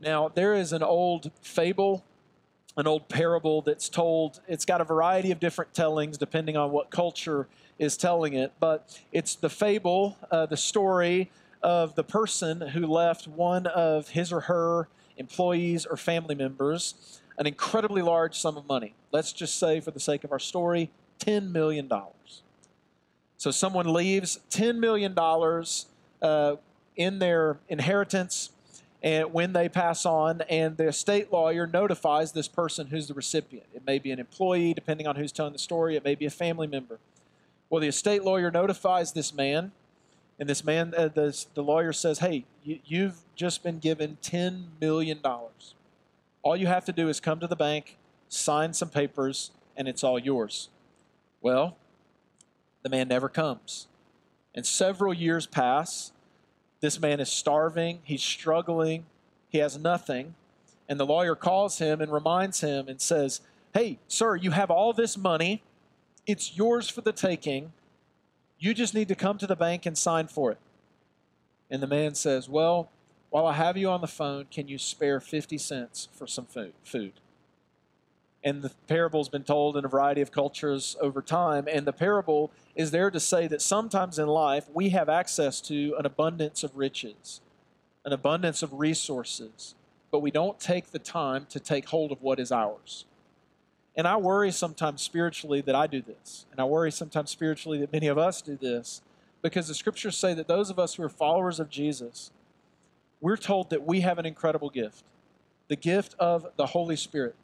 Now, there is an old fable, an old parable that's told. It's got a variety of different tellings depending on what culture is telling it, but it's the fable, uh, the story of the person who left one of his or her employees or family members an incredibly large sum of money. Let's just say, for the sake of our story, $10 million. So someone leaves $10 million uh, in their inheritance and when they pass on, and the estate lawyer notifies this person who's the recipient. It may be an employee, depending on who's telling the story, it may be a family member. Well, the estate lawyer notifies this man, and this man, uh, the, the lawyer says, Hey, you, you've just been given $10 million. All you have to do is come to the bank, sign some papers, and it's all yours. Well, the man never comes. And several years pass. This man is starving, he's struggling, he has nothing. And the lawyer calls him and reminds him and says, Hey, sir, you have all this money. It's yours for the taking. You just need to come to the bank and sign for it. And the man says, Well, while I have you on the phone, can you spare 50 cents for some food? And the parable's been told in a variety of cultures over time. And the parable is there to say that sometimes in life we have access to an abundance of riches, an abundance of resources, but we don't take the time to take hold of what is ours. And I worry sometimes spiritually that I do this. And I worry sometimes spiritually that many of us do this because the scriptures say that those of us who are followers of Jesus, we're told that we have an incredible gift the gift of the Holy Spirit.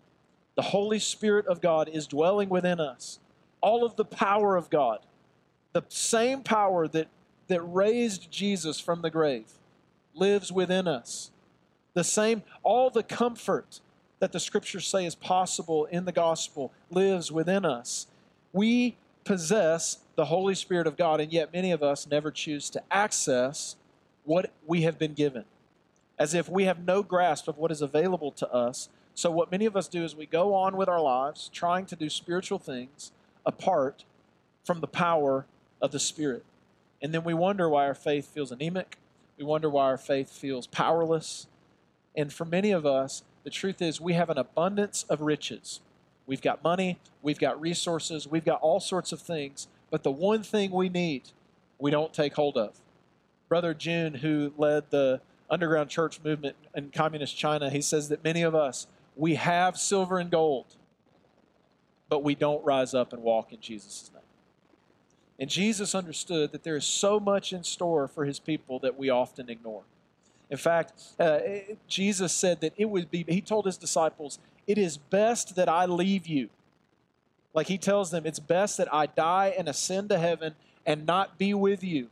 The Holy Spirit of God is dwelling within us. All of the power of God, the same power that, that raised Jesus from the grave, lives within us. The same, all the comfort that the scriptures say is possible in the gospel lives within us. We possess the Holy Spirit of God, and yet many of us never choose to access what we have been given, as if we have no grasp of what is available to us so, what many of us do is we go on with our lives trying to do spiritual things apart from the power of the Spirit. And then we wonder why our faith feels anemic. We wonder why our faith feels powerless. And for many of us, the truth is we have an abundance of riches. We've got money, we've got resources, we've got all sorts of things. But the one thing we need, we don't take hold of. Brother Yun, who led the underground church movement in communist China, he says that many of us we have silver and gold, but we don't rise up and walk in Jesus' name. And Jesus understood that there is so much in store for his people that we often ignore. In fact, uh, Jesus said that it would be, he told his disciples, it is best that I leave you. Like he tells them, it's best that I die and ascend to heaven and not be with you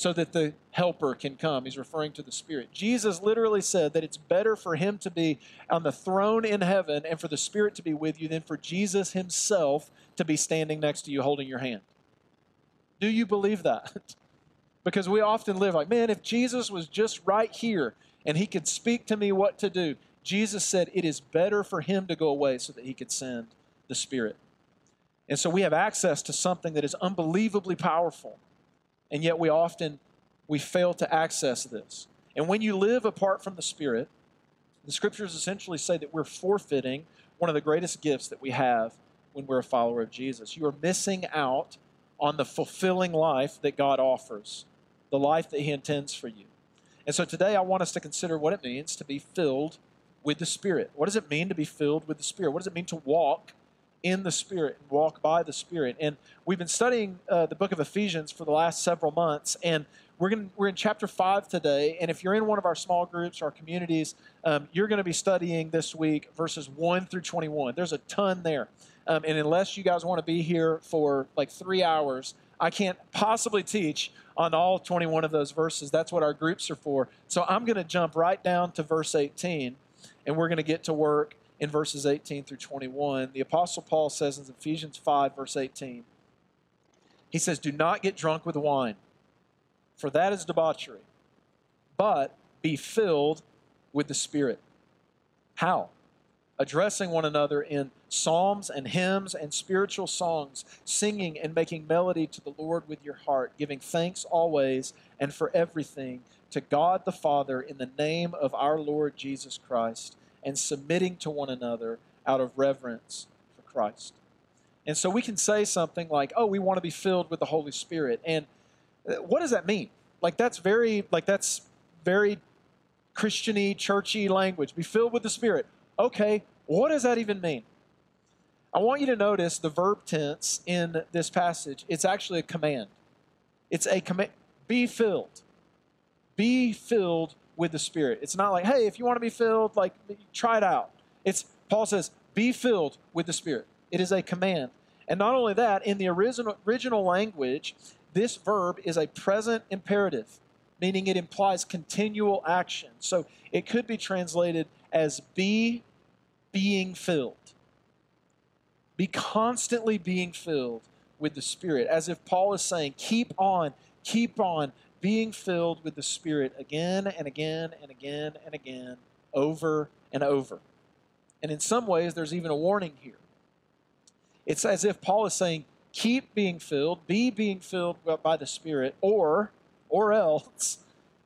so that the helper can come. He's referring to the Spirit. Jesus literally said that it's better for him to be on the throne in heaven and for the Spirit to be with you than for Jesus himself to be standing next to you holding your hand. Do you believe that? because we often live like, man, if Jesus was just right here and he could speak to me what to do, Jesus said it is better for him to go away so that he could send the Spirit. And so we have access to something that is unbelievably powerful and yet we often we fail to access this. And when you live apart from the Spirit, the scriptures essentially say that we're forfeiting one of the greatest gifts that we have when we're a follower of Jesus. You are missing out on the fulfilling life that God offers, the life that He intends for you. And so today I want us to consider what it means to be filled with the Spirit. What does it mean to be filled with the Spirit? What does it mean to walk in the Spirit and walk by the Spirit. And we've been studying uh, the book of Ephesians for the last several months, and we're going we're in chapter five today. And if you're in one of our small groups, our communities, um, you're going to be studying this week verses one through 21. There's a ton there, um, and unless you guys want to be here for like three hours, I can't possibly teach on all 21 of those verses. That's what our groups are for. So I'm going to jump right down to verse 18, and we're going to get to work in verses 18 through 21. The Apostle Paul says in Ephesians 5, verse 18, he says, Do not get drunk with wine, for that is debauchery, but be filled with the Spirit. How? addressing one another in psalms and hymns and spiritual songs, singing and making melody to the Lord with your heart, giving thanks always and for everything to God the Father in the name of our Lord Jesus Christ, and submitting to one another out of reverence for Christ. And so we can say something like, oh, we want to be filled with the Holy Spirit. And uh, what does that mean? Like that's very, like that's very Christiany, churchy language. Be filled with the Spirit. Okay, what does that even mean? I want you to notice the verb tense in this passage. It's actually a command. It's a command. Be filled. Be filled with the Spirit. It's not like, hey, if you want to be filled, like try it out. It's Paul says, be filled with the Spirit. It is a command. And not only that, in the original, original language, this verb is a present imperative, meaning it implies continual action. So it could be translated as be being filled. Be constantly being filled with the Spirit, as if Paul is saying, keep on, keep on being filled with the Spirit again and again and again and again, over and over. And in some ways, there's even a warning here. It's as if Paul is saying, keep being filled, be being filled by the Spirit, or, or else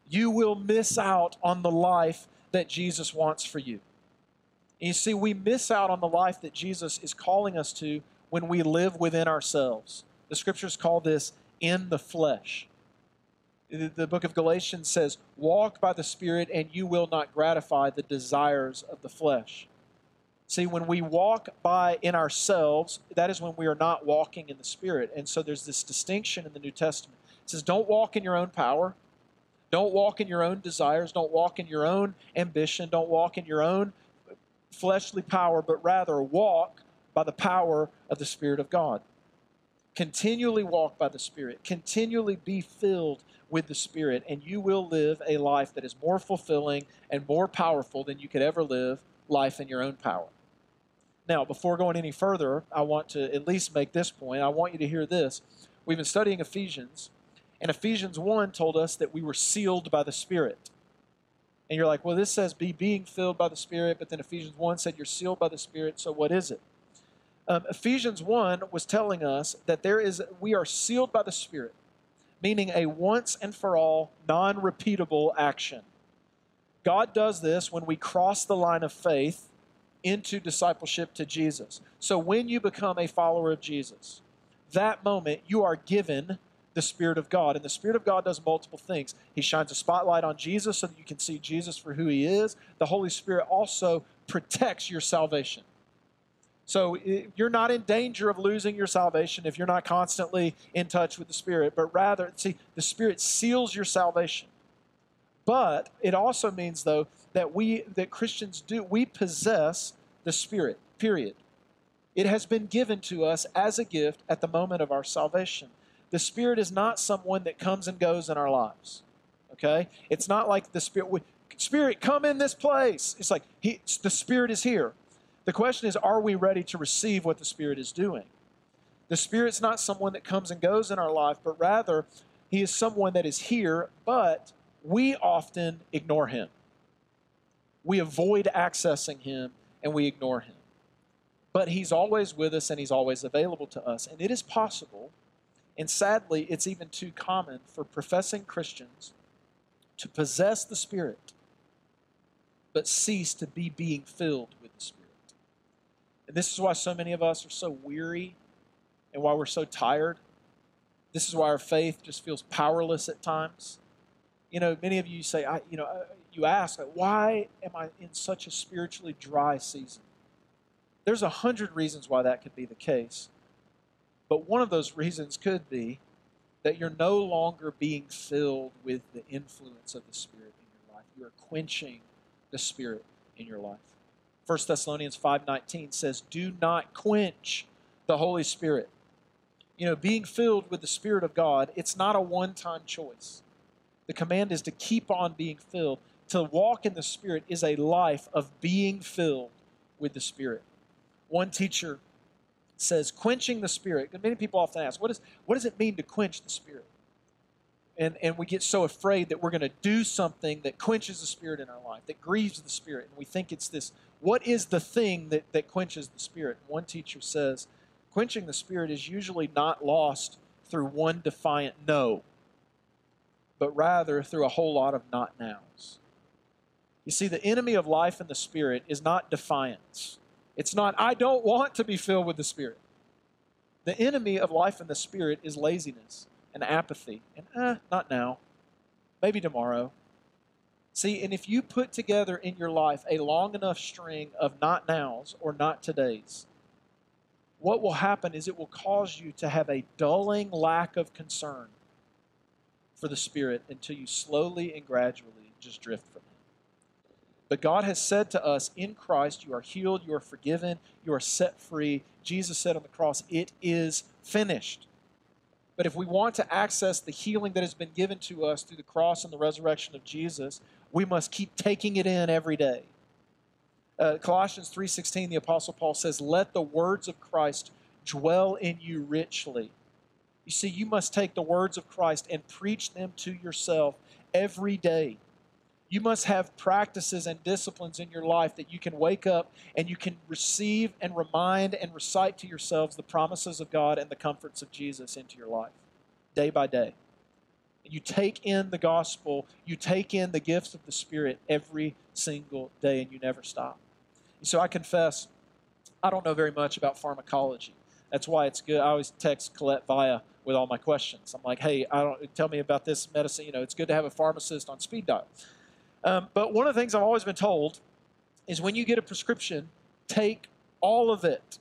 you will miss out on the life that Jesus wants for you. And you see, we miss out on the life that Jesus is calling us to when we live within ourselves. The scriptures call this in the flesh. The book of Galatians says, Walk by the Spirit, and you will not gratify the desires of the flesh. See, when we walk by in ourselves, that is when we are not walking in the Spirit. And so there's this distinction in the New Testament. It says, Don't walk in your own power. Don't walk in your own desires. Don't walk in your own ambition. Don't walk in your own fleshly power, but rather walk by the power of the Spirit of God. Continually walk by the Spirit. Continually be filled with the Spirit, and you will live a life that is more fulfilling and more powerful than you could ever live life in your own power. Now, before going any further, I want to at least make this point. I want you to hear this. We've been studying Ephesians, and Ephesians 1 told us that we were sealed by the Spirit. And you're like, well, this says be being filled by the Spirit, but then Ephesians 1 said you're sealed by the Spirit, so what is it? Um, Ephesians 1 was telling us that there is we are sealed by the Spirit, meaning a once and for all, non repeatable action. God does this when we cross the line of faith into discipleship to Jesus. So when you become a follower of Jesus, that moment you are given the Spirit of God. And the Spirit of God does multiple things. He shines a spotlight on Jesus so that you can see Jesus for who he is. The Holy Spirit also protects your salvation. So you're not in danger of losing your salvation if you're not constantly in touch with the Spirit, but rather, see, the Spirit seals your salvation. But it also means, though, that we that Christians do we possess the Spirit. Period. It has been given to us as a gift at the moment of our salvation. The Spirit is not someone that comes and goes in our lives. Okay? It's not like the Spirit, we, Spirit, come in this place. It's like he, the Spirit is here. The question is, are we ready to receive what the Spirit is doing? The Spirit's not someone that comes and goes in our life, but rather, He is someone that is here, but we often ignore Him. We avoid accessing Him and we ignore Him. But He's always with us and He's always available to us. And it is possible and sadly, it's even too common for professing Christians to possess the Spirit, but cease to be being filled with the Spirit. And this is why so many of us are so weary and why we're so tired. This is why our faith just feels powerless at times. You know, many of you say, I, you know, uh, you ask, why am I in such a spiritually dry season? There's a hundred reasons why that could be the case. But one of those reasons could be that you're no longer being filled with the influence of the Spirit in your life. You are quenching the Spirit in your life. 1 Thessalonians 5:19 says, "Do not quench the Holy Spirit." You know, being filled with the Spirit of God, it's not a one-time choice. The command is to keep on being filled. To walk in the Spirit is a life of being filled with the Spirit. One teacher says quenching the spirit. Many people often ask, what, is, what does it mean to quench the spirit? And, and we get so afraid that we're going to do something that quenches the spirit in our life, that grieves the spirit. And we think it's this what is the thing that, that quenches the spirit? One teacher says, quenching the spirit is usually not lost through one defiant no, but rather through a whole lot of not nows. You see, the enemy of life and the spirit is not defiance. It's not, I don't want to be filled with the spirit. The enemy of life and the spirit is laziness and apathy. And, eh, not now. Maybe tomorrow. See, and if you put together in your life a long enough string of not nows or not todays, what will happen is it will cause you to have a dulling lack of concern for the Spirit until you slowly and gradually just drift from Him. But God has said to us in Christ, you are healed, you are forgiven, you are set free. Jesus said on the cross, it is finished. But if we want to access the healing that has been given to us through the cross and the resurrection of Jesus, we must keep taking it in every day. Uh, Colossians 3:16 the apostle Paul says, "Let the words of Christ dwell in you richly." You see, you must take the words of Christ and preach them to yourself every day. You must have practices and disciplines in your life that you can wake up and you can receive and remind and recite to yourselves the promises of God and the comforts of Jesus into your life day by day. You take in the gospel, you take in the gifts of the Spirit every single day, and you never stop. So I confess, I don't know very much about pharmacology. That's why it's good. I always text Colette Via with all my questions. I'm like, hey, I don't tell me about this medicine. You know, it's good to have a pharmacist on speed dial. Um, but one of the things I've always been told is when you get a prescription, take all of it.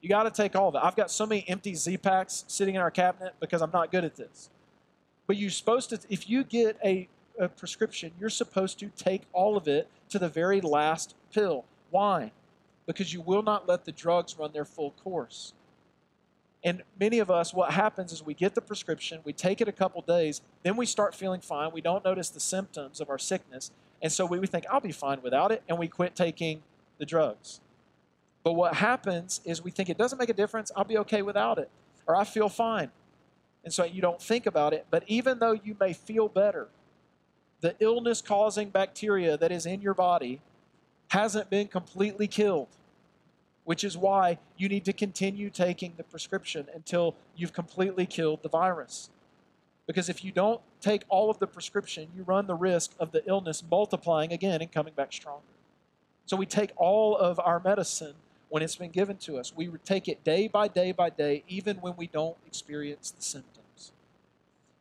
You got to take all of it. I've got so many empty Z packs sitting in our cabinet because I'm not good at this. But you're supposed to, if you get a, a prescription, you're supposed to take all of it to the very last pill. Why? Because you will not let the drugs run their full course. And many of us, what happens is we get the prescription, we take it a couple days, then we start feeling fine. We don't notice the symptoms of our sickness. And so we think, I'll be fine without it. And we quit taking the drugs. But what happens is we think it doesn't make a difference. I'll be okay without it. Or I feel fine. And so you don't think about it. But even though you may feel better, the illness causing bacteria that is in your body hasn't been completely killed which is why you need to continue taking the prescription until you've completely killed the virus. Because if you don't take all of the prescription, you run the risk of the illness multiplying again and coming back stronger. So we take all of our medicine when it's been given to us. We take it day by day by day, even when we don't experience the symptoms.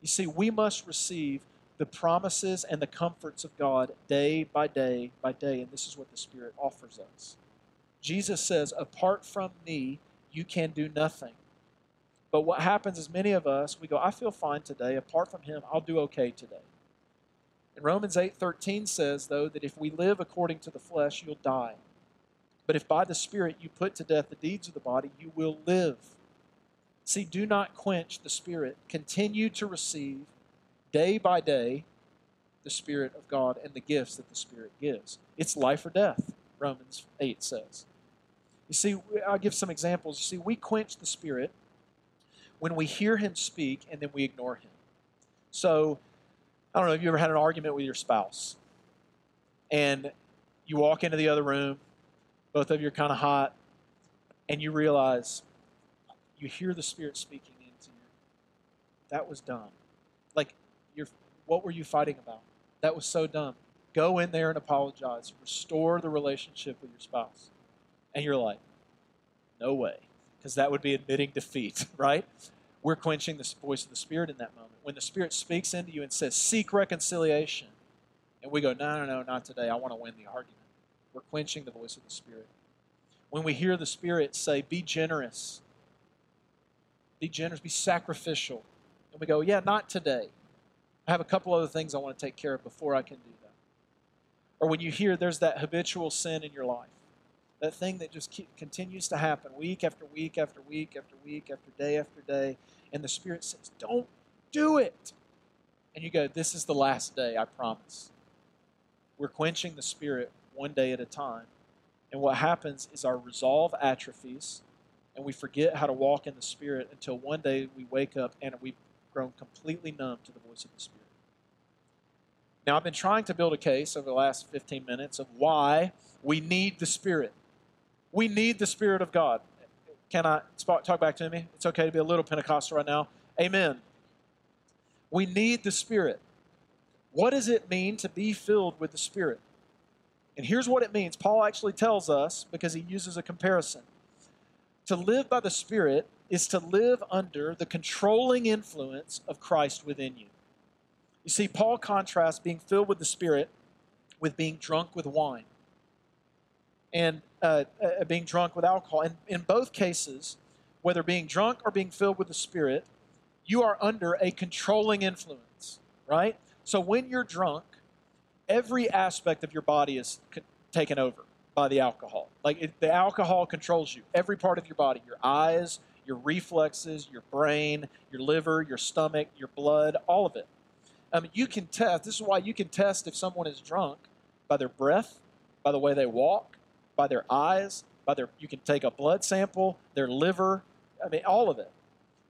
You see, we must receive the promises and the comforts of God day by day by day, and this is what the Spirit offers us. Jesus says, apart from me, you can do nothing. But what happens is many of us, we go, I feel fine today. Apart from him, I'll do okay today. And Romans 8:13 says, though, that if we live according to the flesh, you'll die. But if by the Spirit you put to death the deeds of the body, you will live. See, do not quench the Spirit. Continue to receive day by day the Spirit of God and the gifts that the Spirit gives. It's life or death, Romans 8 says. You see, I'll give some examples. You see, we quench the Spirit when we hear Him speak and then we ignore Him. So, I don't know, if you ever had an argument with your spouse? And you walk into the other room, both of you are kind of hot, and you realize you hear the Spirit speaking into you. That was dumb. Like, you're, what were you fighting about? That was so dumb. Go in there and apologize. Restore the relationship with your spouse. And you're like, no way, because that would be admitting defeat, right? We're quenching the voice of the Spirit in that moment. When the Spirit speaks into you and says, seek reconciliation, and we go, no, no, no, not today. I want to win the argument. We're quenching the voice of the Spirit. When we hear the Spirit say, be generous, be generous, be sacrificial, and we go, yeah, not today. I have a couple other things I want to take care of before I can do that. Or when you hear there's that habitual sin in your life, that thing that just keep, continues to happen week after week after week after week after day after day. And the Spirit says, Don't do it. And you go, This is the last day, I promise. We're quenching the Spirit one day at a time. And what happens is our resolve atrophies, and we forget how to walk in the Spirit until one day we wake up and we've grown completely numb to the voice of the Spirit. Now, I've been trying to build a case over the last 15 minutes of why we need the Spirit. We need the Spirit of God. Can I talk back to me? It's okay to be a little Pentecostal right now. Amen. We need the Spirit. What does it mean to be filled with the Spirit? And here's what it means. Paul actually tells us because he uses a comparison. To live by the Spirit is to live under the controlling influence of Christ within you. You see, Paul contrasts being filled with the Spirit with being drunk with wine and uh, uh, being drunk with alcohol. And in both cases, whether being drunk or being filled with the Spirit, you are under a controlling influence, right? So when you're drunk, every aspect of your body is c- taken over by the alcohol. Like it, the alcohol controls you, every part of your body, your eyes, your reflexes, your brain, your liver, your stomach, your blood, all of it. I mean, you can test, this is why you can test if someone is drunk by their breath, by the way they walk, by their eyes, by their, you can take a blood sample, their liver, I mean, all of it.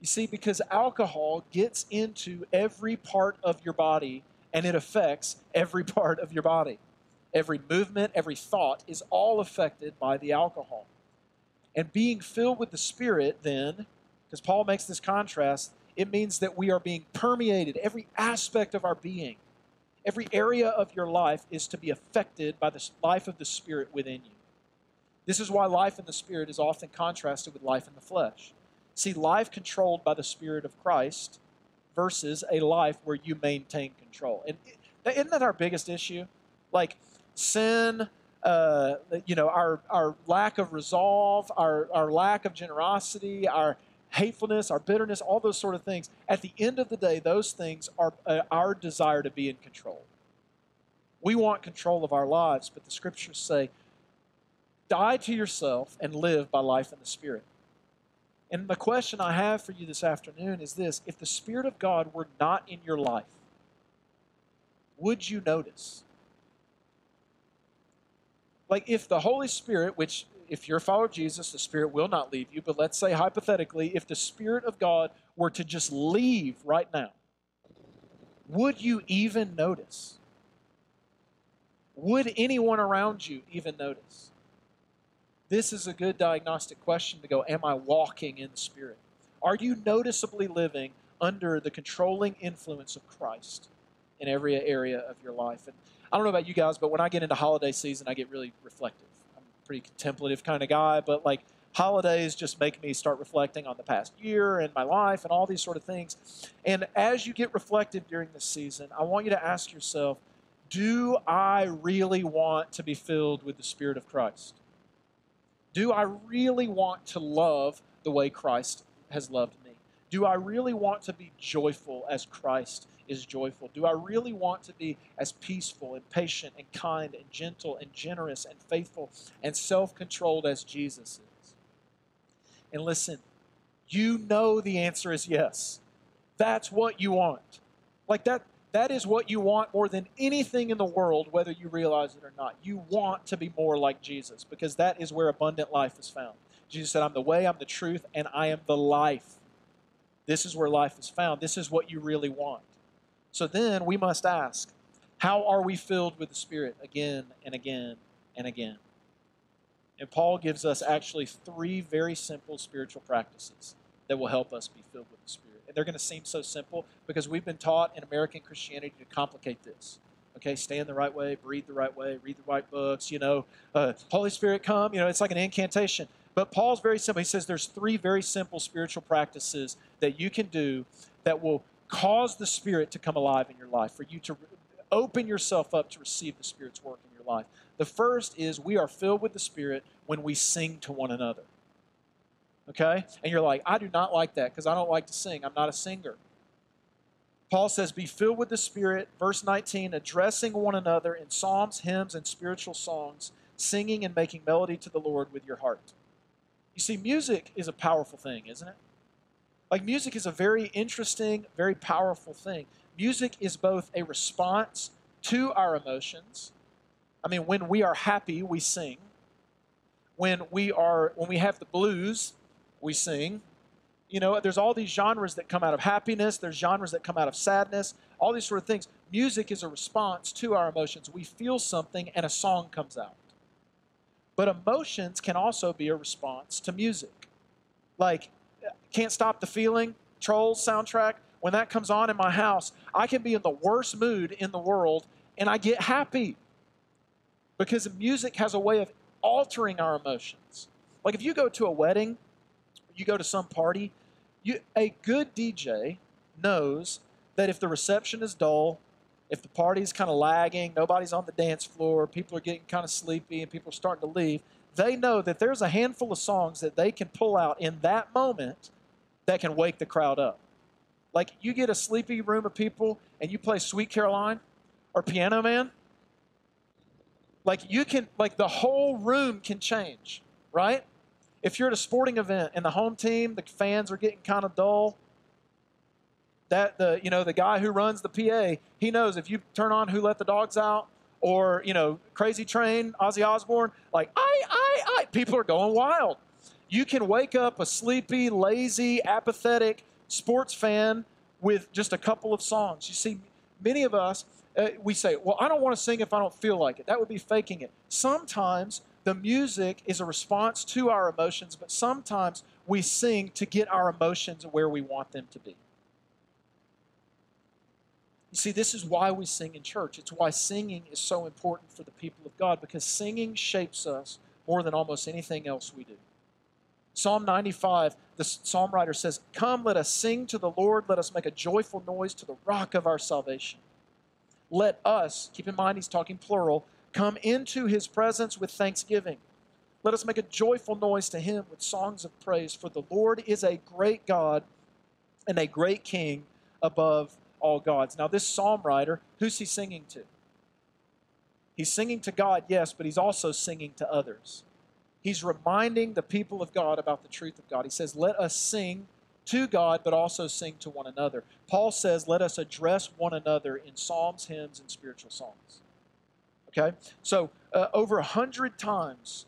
You see, because alcohol gets into every part of your body and it affects every part of your body. Every movement, every thought is all affected by the alcohol. And being filled with the Spirit, then, because Paul makes this contrast, it means that we are being permeated. Every aspect of our being, every area of your life is to be affected by the life of the Spirit within you. This is why life in the Spirit is often contrasted with life in the flesh. See, life controlled by the Spirit of Christ versus a life where you maintain control. And isn't that our biggest issue? Like sin, uh, you know, our, our lack of resolve, our, our lack of generosity, our hatefulness, our bitterness, all those sort of things. At the end of the day, those things are uh, our desire to be in control. We want control of our lives, but the scriptures say, die to yourself and live by life in the Spirit. And the question I have for you this afternoon is this if the Spirit of God were not in your life, would you notice? Like if the Holy Spirit, which if you're a follower of Jesus, the Spirit will not leave you, but let's say hypothetically, if the Spirit of God were to just leave right now, would you even notice? Would anyone around you even notice? This is a good diagnostic question to go Am I walking in the Spirit? Are you noticeably living under the controlling influence of Christ in every area of your life? And I don't know about you guys, but when I get into holiday season, I get really reflective. I'm a pretty contemplative kind of guy, but like holidays just make me start reflecting on the past year and my life and all these sort of things. And as you get reflective during this season, I want you to ask yourself, do I really want to be filled with the Spirit of Christ? Do I really want to love the way Christ has loved me? Do I really want to be joyful as Christ is joyful? Do I really want to be as peaceful and patient and kind and gentle and generous and faithful and self controlled as Jesus is? And listen, you know the answer is yes. That's what you want. Like that, that is what you want more than anything in the world, whether you realize it or not. You want to be more like Jesus because that is where abundant life is found. Jesus said, I'm the way, I'm the truth, and I am the life. This is where life is found. This is what you really want. So then we must ask, how are we filled with the Spirit again and again and again? And Paul gives us actually three very simple spiritual practices that will help us be filled with the Spirit they're going to seem so simple because we've been taught in American Christianity to complicate this. Okay, stand the right way, breathe the right way, read the right books, you know, uh, Holy Spirit come, you know, it's like an incantation. But Paul's very simple. He says there's three very simple spiritual practices that you can do that will cause the Spirit to come alive in your life, for you to open yourself up to receive the Spirit's work in your life. The first is we are filled with the Spirit when we sing to one another okay? And you're like, I do not like that because I don't like to sing. I'm not a singer. Paul says, Be filled with the Spirit, verse 19, addressing one another in psalms, hymns, and spiritual songs, singing and making melody to the Lord with your heart. You see, music is a powerful thing, isn't it? Like, music is a very interesting, very powerful thing. Music is both a response to our emotions. I mean, when we are happy, we sing. When we are when we have the blues, we sing. You know, there's all these genres that come out of happiness, there's genres that come out of sadness, all these sort of things. Music is a response to our emotions. We feel something and a song comes out. But emotions can also be a response to music. Like, Can't Stop the Feeling, Trolls soundtrack, when that comes on in my house, I can be in the worst mood in the world and I get happy. Because music has a way of altering our emotions. Like if you go to a wedding, you go to some party, you, a good DJ knows that if the reception is dull, if the party's kind of lagging, nobody's on the dance floor, people are getting kind of sleepy, and people are starting to leave, they know that there's a handful of songs that they can pull out in that moment that can wake the crowd up. Like you get a sleepy room of people and you play Sweet Caroline or Piano Man, like you can, like the whole room can change, right? If you're at a sporting event and the home team, the fans are getting kind of dull, that the you know the guy who runs the PA, he knows if you turn on Who Let the Dogs Out or you know Crazy Train, Ozzy Osbourne, like I I I, people are going wild. You can wake up a sleepy, lazy, apathetic sports fan with just a couple of songs. You see, many of us uh, we say, well, I don't want to sing if I don't feel like it. That would be faking it. Sometimes the music is a response to our emotions, but sometimes we sing to get our emotions where we want them to be. You see, this is why we sing in church. It's why singing is so important for the people of God because singing shapes us more than almost anything else we do. Psalm 95, the psalm writer says, Come, let us sing to the Lord, let us make a joyful noise to the rock of our salvation. Let us, keep in mind he's talking plural, come into his presence with thanksgiving. Let us make a joyful noise to him with songs of praise, for the Lord is a great God and a great King above all gods. Now, this psalm writer, who's he singing to? He's singing to God, yes, but he's also singing to others. He's reminding the people of God about the truth of God. He says, Let us sing to God, but also sing to one another. Paul says, Let us address one another in psalms, hymns, and spiritual songs. Okay? So, uh, over a hundred times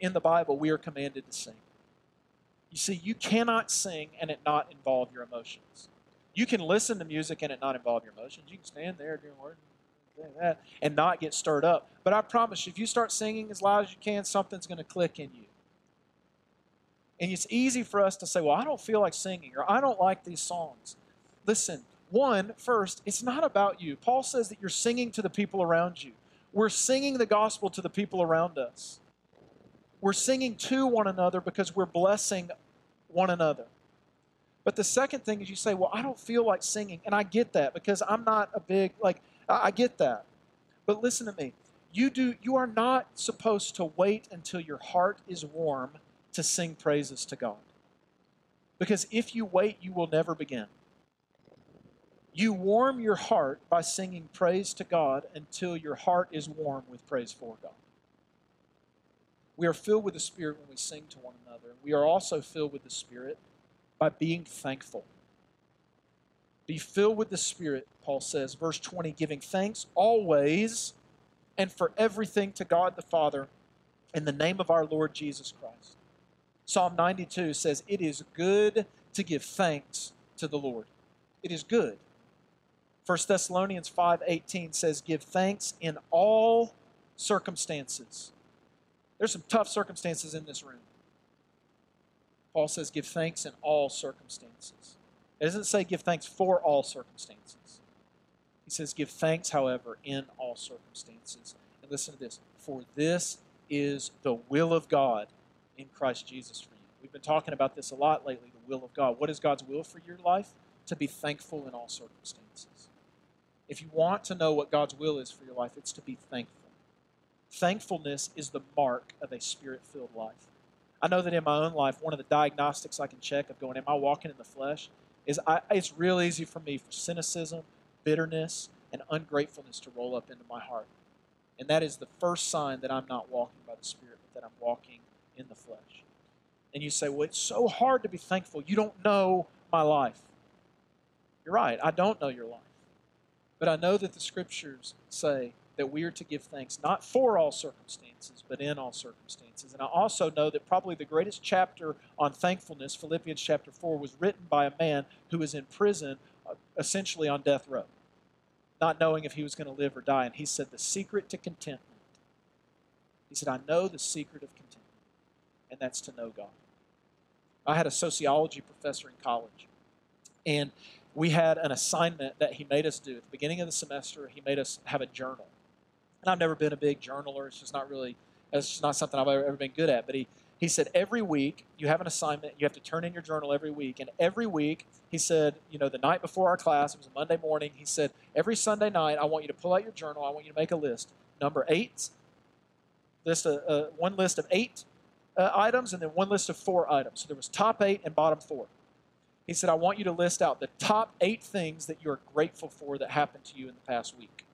in the Bible, we are commanded to sing. You see, you cannot sing and it not involve your emotions. You can listen to music and it not involve your emotions. You can stand there doing that and not get stirred up. But I promise you, if you start singing as loud as you can, something's going to click in you. And it's easy for us to say, well, I don't feel like singing or I don't like these songs. Listen, one, first, it's not about you. Paul says that you're singing to the people around you. We're singing the gospel to the people around us. We're singing to one another because we're blessing one another. But the second thing is you say, well, I don't feel like singing. And I get that because I'm not a big, like, I get that. But listen to me. You do you are not supposed to wait until your heart is warm to sing praises to God. Because if you wait, you will never begin. You warm your heart by singing praise to God until your heart is warm with praise for God. We are filled with the Spirit when we sing to one another. We are also filled with the Spirit by being thankful. Be filled with the Spirit, Paul says, verse 20, giving thanks always and for everything to God the Father in the name of our Lord Jesus Christ. Psalm 92 says, It is good to give thanks to the Lord. It is good. 1 Thessalonians 5:18 says, Give thanks in all circumstances. There's some tough circumstances in this room. Paul says, give thanks in all circumstances. It doesn't say give thanks for all circumstances. He says, give thanks, however, in all circumstances. And listen to this for this is the will of God in Christ Jesus for you. We've been talking about this a lot lately the will of God. What is God's will for your life? To be thankful in all circumstances. If you want to know what God's will is for your life, it's to be thankful. Thankfulness is the mark of a spirit filled life. I know that in my own life, one of the diagnostics I can check of going, am I walking in the flesh? Is I, it's real easy for me for cynicism, bitterness, and ungratefulness to roll up into my heart. And that is the first sign that I'm not walking by the Spirit, but that I'm walking in the flesh. And you say, well, it's so hard to be thankful. You don't know my life. You're right, I don't know your life. But I know that the scriptures say that we are to give thanks not for all circumstances, but in all circumstances. And I also know that probably the greatest chapter on thankfulness, Philippians chapter 4, was written by a man who was in prison, uh, essentially on death row, not knowing if he was going to live or die. And he said, The secret to contentment. He said, I know the secret of contentment, and that's to know God. I had a sociology professor in college, and we had an assignment that he made us do. At the beginning of the semester, he made us have a journal. And I've never been a big journaler. It's just not really, it's just not something I've ever been good at. But he, he said, every week you have an assignment. You have to turn in your journal every week. And every week, he said, you know, the night before our class, it was a Monday morning, he said, every Sunday night, I want you to pull out your journal. I want you to make a list. Number eight, a, uh, one list of eight uh, items and then one list of four items. So there was top eight and bottom four. He said, I want you to list out the top eight things that you're grateful for that happened to you in the past week.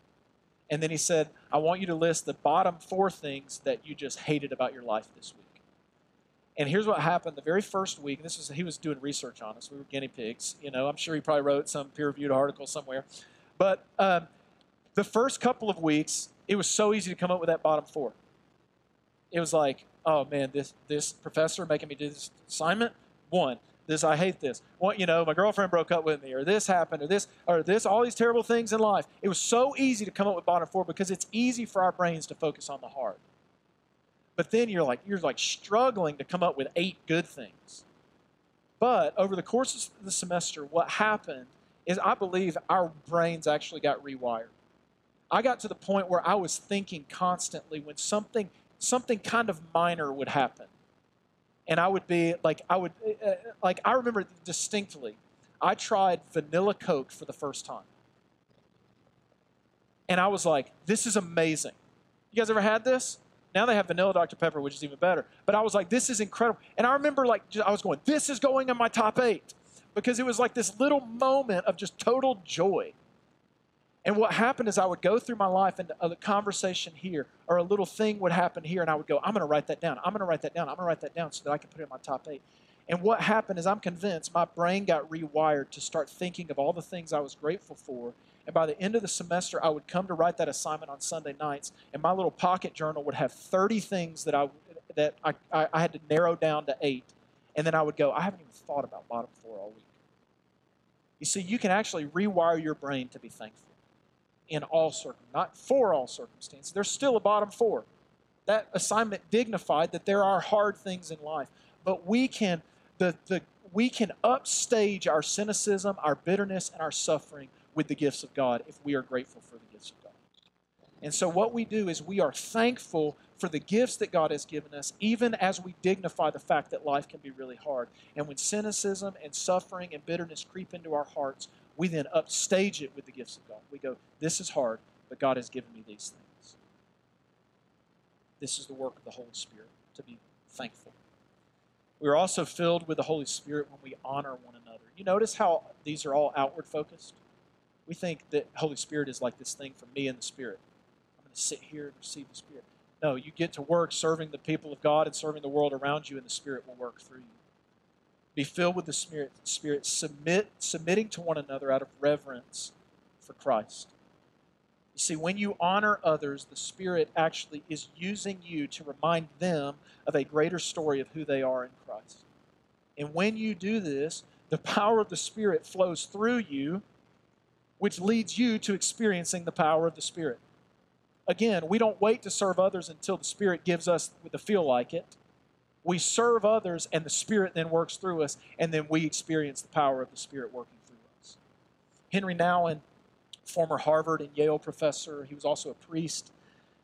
And then he said, I want you to list the bottom four things that you just hated about your life this week. And here's what happened the very first week. This was he was doing research on us. We were guinea pigs. You know, I'm sure he probably wrote some peer-reviewed article somewhere. But um, the first couple of weeks, it was so easy to come up with that bottom four. It was like, oh man, this this professor making me do this assignment. One, this I hate this. Well, you know, my girlfriend broke up with me, or this happened, or this, or this, all these terrible things in life. It was so easy to come up with bottom four because it's easy for our brains to focus on the hard. But then you're like you're like struggling to come up with eight good things. But over the course of the semester, what happened is I believe our brains actually got rewired. I got to the point where I was thinking constantly when something something kind of minor would happen. And I would be like, I would, uh, like, I remember distinctly, I tried vanilla Coke for the first time. And I was like, this is amazing. You guys ever had this? Now they have vanilla Dr. Pepper, which is even better. But I was like, this is incredible. And I remember, like, I was going, this is going in my top eight. Because it was like this little moment of just total joy. And what happened is I would go through my life and a conversation here or a little thing would happen here, and I would go, I'm going to write that down. I'm going to write that down. I'm going to write that down so that I can put it in my top eight. And what happened is I'm convinced my brain got rewired to start thinking of all the things I was grateful for. And by the end of the semester, I would come to write that assignment on Sunday nights, and my little pocket journal would have 30 things that I that I, I had to narrow down to eight. And then I would go, I haven't even thought about bottom four all week. You see, you can actually rewire your brain to be thankful in all circum, not for all circumstances. There's still a bottom four. That assignment dignified that there are hard things in life, but we can the, the we can upstage our cynicism, our bitterness, and our suffering with the gifts of God if we are grateful for the gifts of God. And so what we do is we are thankful for the gifts that God has given us, even as we dignify the fact that life can be really hard. And when cynicism and suffering and bitterness creep into our hearts, we then upstage it with the gifts of God. We go, This is hard, but God has given me these things. This is the work of the Holy Spirit, to be thankful. We are also filled with the Holy Spirit when we honor one another. You notice how these are all outward focused? We think that Holy Spirit is like this thing from me and the Spirit. I'm going to sit here and receive the Spirit. No, you get to work serving the people of God and serving the world around you, and the Spirit will work through you. Be filled with the Spirit, Spirit submit, submitting to one another out of reverence for Christ. You see, when you honor others, the Spirit actually is using you to remind them of a greater story of who they are in Christ. And when you do this, the power of the Spirit flows through you, which leads you to experiencing the power of the Spirit. Again, we don't wait to serve others until the Spirit gives us the feel like it we serve others, and the Spirit then works through us, and then we experience the power of the Spirit working through us. Henry Nouwen, former Harvard and Yale professor, he was also a priest.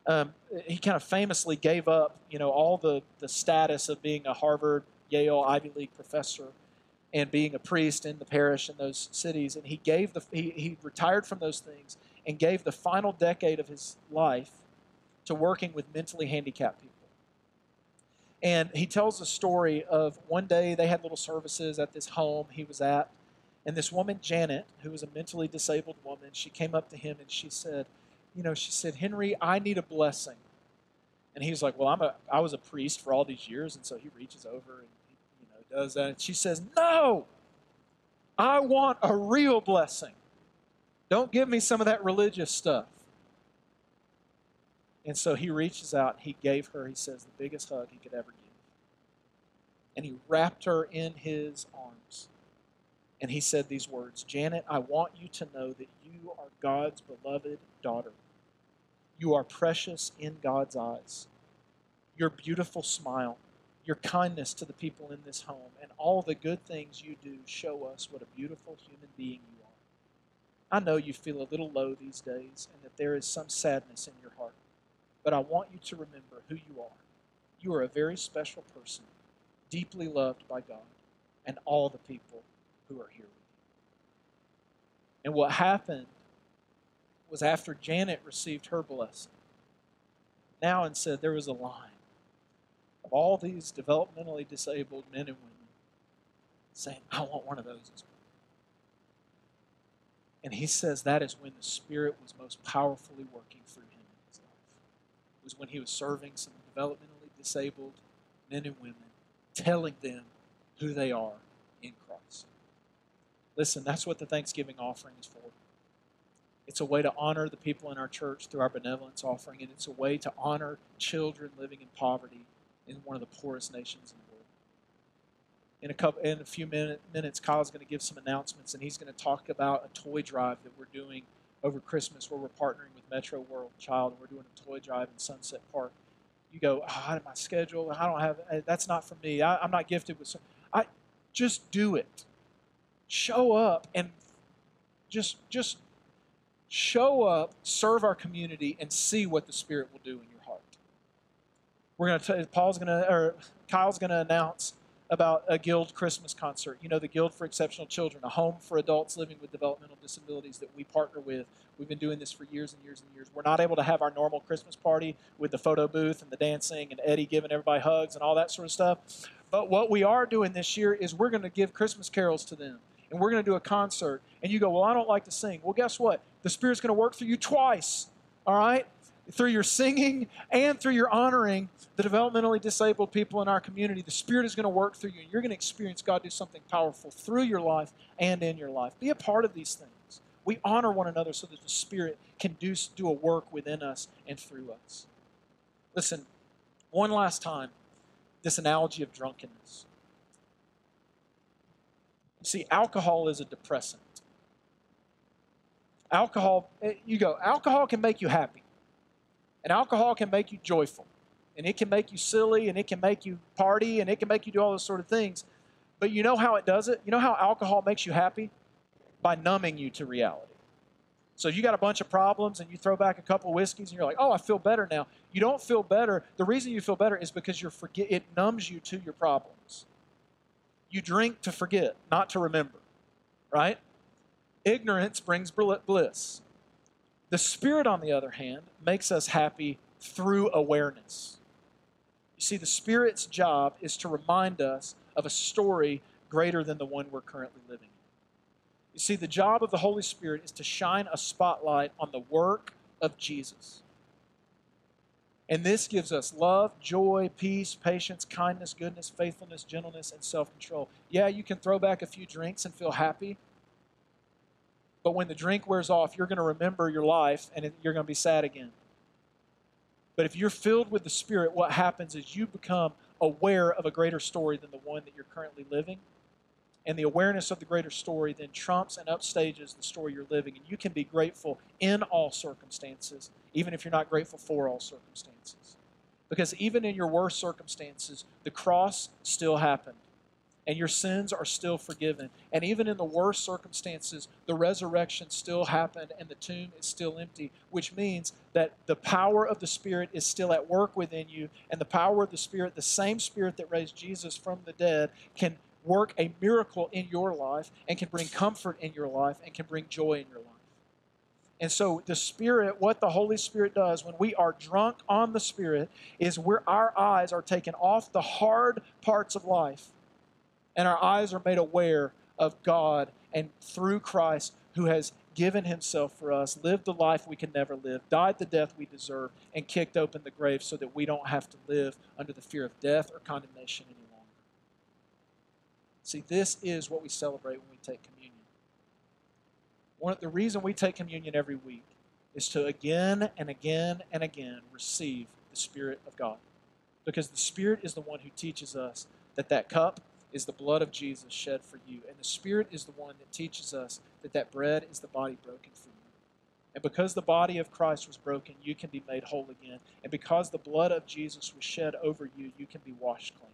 Um, he kind of famously gave up, you know, all the, the status of being a Harvard, Yale, Ivy League professor and being a priest in the parish in those cities. And he gave the he, he retired from those things and gave the final decade of his life to working with mentally handicapped people. And he tells a story of one day they had little services at this home he was at. And this woman, Janet, who was a mentally disabled woman, she came up to him and she said, You know, she said, Henry, I need a blessing. And he's like, Well, I'm a, I was a priest for all these years. And so he reaches over and he, you know, does that. And she says, No, I want a real blessing. Don't give me some of that religious stuff. And so he reaches out, he gave her, he says, the biggest hug he could ever give. And he wrapped her in his arms. And he said these words Janet, I want you to know that you are God's beloved daughter. You are precious in God's eyes. Your beautiful smile, your kindness to the people in this home, and all the good things you do show us what a beautiful human being you are. I know you feel a little low these days and that there is some sadness in your heart. But I want you to remember who you are. You are a very special person, deeply loved by God and all the people who are here with you. And what happened was after Janet received her blessing, Nouwen said there was a line of all these developmentally disabled men and women saying, I want one of those as well. And he says that is when the Spirit was most powerfully working through was when he was serving some developmentally disabled men and women, telling them who they are in Christ. Listen, that's what the Thanksgiving offering is for. It's a way to honor the people in our church through our benevolence offering, and it's a way to honor children living in poverty in one of the poorest nations in the world. In a couple, in a few minute, minutes, Kyle's going to give some announcements, and he's going to talk about a toy drive that we're doing over Christmas where we're partnering with Metro World Child and we're doing a toy drive in Sunset Park. You go, oh, I have my schedule. I don't have. Eh, that's not for me. I, am not gifted with. I just do it. Show up and just just show up, serve our community, and see what the Spirit will do in your heart. We're gonna. Paul's gonna or Kyle's gonna announce about a Guild Christmas concert. You know, the Guild for Exceptional Children, a home for adults living with developmental disabilities that we partner with. We've been doing this for years and years and years. We're not able to have our normal Christmas party with the photo booth and the dancing and Eddie giving everybody hugs and all that sort of stuff. But what we are doing this year is we're going to give Christmas carols to them. And we're going to do a concert. And you go, Well, I don't like to sing. Well, guess what? The Spirit's going to work through you twice. All right? Through your singing and through your honoring the developmentally disabled people in our community, the Spirit is going to work through you. And you're going to experience God do something powerful through your life and in your life. Be a part of these things. We honor one another so that the Spirit can do, do a work within us and through us. Listen, one last time, this analogy of drunkenness. You see, alcohol is a depressant. Alcohol, eh, you go, alcohol can make you happy. And alcohol can make you joyful, and it can make you silly, and it can make you party, and it can make you do all those sort of things. But you know how it does it? You know how alcohol makes you happy? By numbing you to reality. So you got a bunch of problems and you throw back a couple whiskeys and you're like, "Oh, I feel better now." You don't feel better. The reason you feel better is because you're forget it numbs you to your problems. You drink to forget, not to remember. Right? Ignorance brings bliss. The Spirit, on the other hand, makes us happy through awareness. You see, the Spirit's job is to remind us of a story greater than the one we're currently living in. You see, the job of the Holy Spirit is to shine a spotlight on the work of Jesus. And this gives us love, joy, peace, patience, kindness, goodness, faithfulness, gentleness, and self control. Yeah, you can throw back a few drinks and feel happy, but when the drink wears off, you're going to remember your life and you're going to be sad again. But if you're filled with the Spirit, what happens is you become aware of a greater story than the one that you're currently living. And the awareness of the greater story then trumps and upstages the story you're living. And you can be grateful in all circumstances, even if you're not grateful for all circumstances. Because even in your worst circumstances, the cross still happened and your sins are still forgiven. And even in the worst circumstances, the resurrection still happened and the tomb is still empty, which means that the power of the Spirit is still at work within you. And the power of the Spirit, the same Spirit that raised Jesus from the dead, can work a miracle in your life and can bring comfort in your life and can bring joy in your life. And so the Spirit, what the Holy Spirit does when we are drunk on the Spirit is where our eyes are taken off the hard parts of life and our eyes are made aware of God and through Christ who has given himself for us, lived the life we can never live, died the death we deserve, and kicked open the grave so that we don't have to live under the fear of death or condemnation any longer. See, this is what we celebrate when we take communion. One, the reason we take communion every week is to again and again and again receive the Spirit of God. Because the Spirit is the one who teaches us that that cup is the blood of Jesus shed for you. And the Spirit is the one that teaches us that that bread is the body broken for you. And because the body of Christ was broken, you can be made whole again. And because the blood of Jesus was shed over you, you can be washed clean.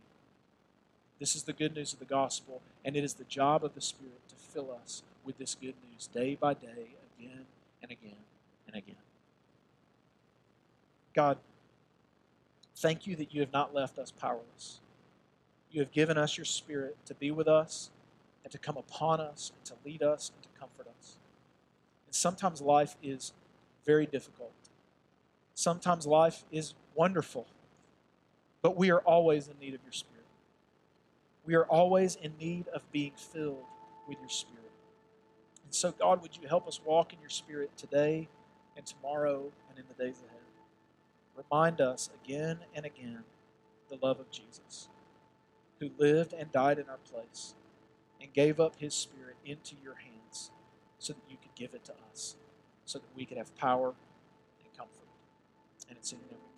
This is the good news of the gospel, and it is the job of the Spirit to fill us with this good news day by day, again and again and again. God, thank you that you have not left us powerless. You have given us your Spirit to be with us and to come upon us and to lead us and to comfort us. And sometimes life is very difficult. Sometimes life is wonderful, but we are always in need of your Spirit. We are always in need of being filled with your Spirit. And so, God, would you help us walk in your Spirit today and tomorrow and in the days ahead? Remind us again and again the love of Jesus, who lived and died in our place and gave up his Spirit into your hands so that you could give it to us, so that we could have power and comfort. And it's in your name